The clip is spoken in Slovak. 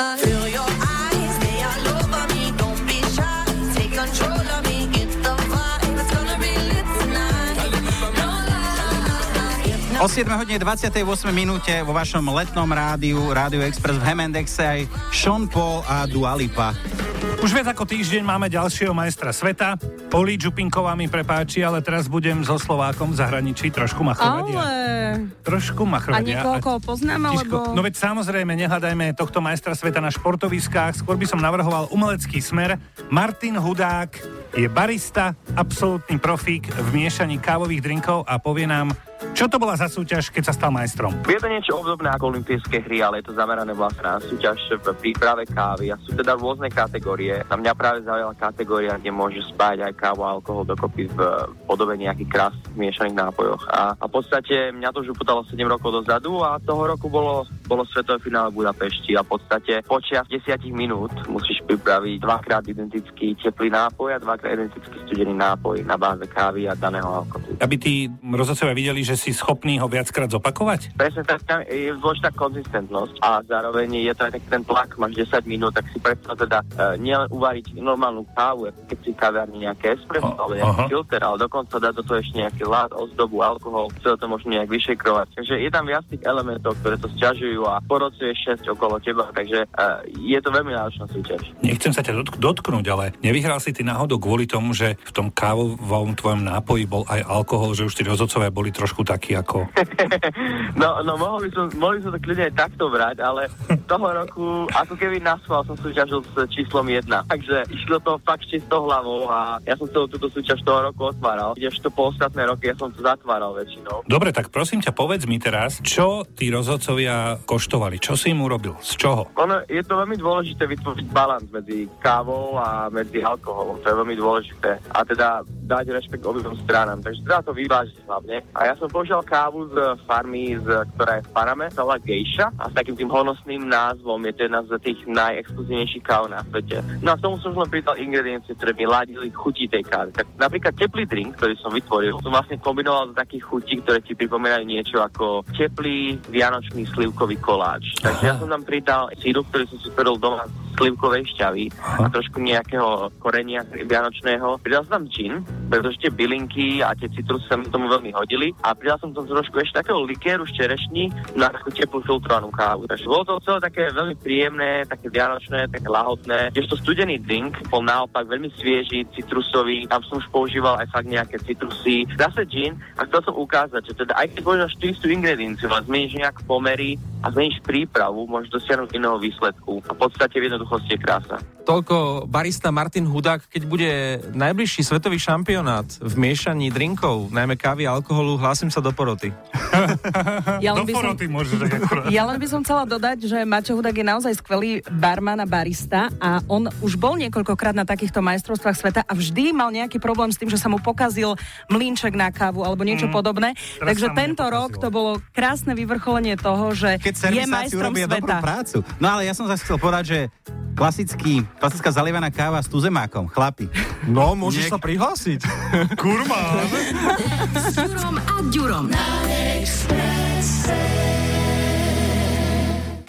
I feel O 7 hodine 28 minúte vo vašom letnom rádiu Rádio Express v Hemendexe aj Sean Paul a Dua Lipa. Už viac ako týždeň máme ďalšieho majstra sveta. Oli Čupinková mi prepáči, ale teraz budem so Slovákom v zahraničí trošku machrovadia. Ale... Trošku A machrovadia. niekoho, koho poznám, alebo... no veď samozrejme, nehľadajme tohto majstra sveta na športoviskách, skôr by som navrhoval umelecký smer. Martin Hudák je barista, absolútny profík v miešaní kávových drinkov a povie nám, čo to bola za súťaž, keď sa stal majstrom. Je to niečo obdobné ako olympijské hry, ale je to zamerané vlastne na súťaž v príprave kávy a sú teda rôzne kategórie. Na mňa práve zaujala kategória, kde môže spájať aj kávu a alkohol dokopy v podobe nejakých krásnych miešaných nápojoch. A, a v podstate mňa to už uputalo 7 rokov dozadu a toho roku bolo, bolo svetové finále v Budapešti a v podstate počas 10 minút musíš pripraviť dvakrát identický teplý nápoj a dvakrát identický studený nápoj na báze kávy a daného alkoholu. Aby tí rozhodcovia videli, že si schopný ho viackrát zopakovať? Presne tak, tam je dôležitá konzistentnosť a zároveň je to aj ten tlak, máš 10 minút, tak si predstav teda uh, nielen uvariť normálnu kávu, keď si kavárni nejaké espresso O- alebo nejaký aha. filter, ale dokonca dať do toho ešte nejaký lát, ozdobu, alkohol, celé to možno nejak vyšekrovať. Takže je tam viac tých elementov, ktoré to sťažujú a porocuje 6 okolo teba, takže uh, je to veľmi náročná súťaž. Nechcem sa ťa dotk- dotknúť, ale nevyhral si ty náhodou kvôli tomu, že v tom kávovom tvojom nápoji bol aj alkohol, že už tí rozhodcovia boli trošku takí ako... No, no mohol by som, mohli som to kľudne aj takto brať, ale toho roku ako keby na schvál som súťažil s číslom 1. Takže išlo to fakt čistou hlavou a ja som celú túto súťaž toho roku otváral. Kdežto po ostatné roky ja som to zatváral väčšinou. Dobre, tak prosím ťa, povedz mi teraz, čo tí rozhodcovia koštovali? Čo si im urobil? Z čoho? Ono, je to veľmi dôležité vytvoriť balans medzi kávou a medzi alkoholom. To je veľmi dôležité. A teda dať rešpekt obidvom stranám. Takže treba to vyvážiť hlavne. A ja som použil kávu z farmy, z, ktorá je v Paname, sa volá Geisha a s takým tým honosným názvom je to jedna z tých najexkluzívnejších káv na svete. No a k tomu som už len pridal ingrediencie, ktoré mi ladili chutí tej kávy. Tak napríklad teplý drink, ktorý som vytvoril, som vlastne kombinoval do takých chutí, ktoré ti pripomínajú niečo ako teplý vianočný slivkový koláč. Takže ja som tam pridal sírup, ktorý som si spravil doma z slivkovej šťavy a trošku nejakého korenia vianočného. Pridal som tam gin, pretože tie bylinky a tie citrusy sa mi tomu veľmi hodili a pridal som tam trošku ešte takého likéru z čerešní na takú teplú filtrovanú kávu. Takže bolo to celé také veľmi príjemné, také vianočné, také lahotné. Tiež to studený drink bol naopak veľmi svieži, citrusový, tam som už používal aj fakt nejaké citrusy. Zase gin a chcel som ukázať, že teda aj keď používaš tú istú ale zmeníš nejak pomery a zmeníš prípravu, môžeš dosiahnuť iného výsledku. A v podstate v jednoduchosti je krása. Toľko barista Martin Hudák, keď bude najbližší svetový šampionát v miešaní drinkov, najmä kávy a alkoholu, hlásim sa do poroty. Ja Do len by som- poroty môžeš. Ja len by som chcela dodať, že Maťo Hudák je naozaj skvelý barman a barista a on už bol niekoľkokrát na takýchto majstrovstvách sveta a vždy mal nejaký problém s tým, že sa mu pokazil mlínček na kávu alebo niečo Mm. podobné. Takže tento rok to bolo krásne vyvrcholenie toho, že Keď je majstrom urobia dobrú sveta. prácu. No ale ja som zase chcel povedať, že klasický, klasická zalievaná káva s tuzemákom, chlapi. No, môžeš Niek- sa prihlásiť. Kurma! S a Ďurom. Express.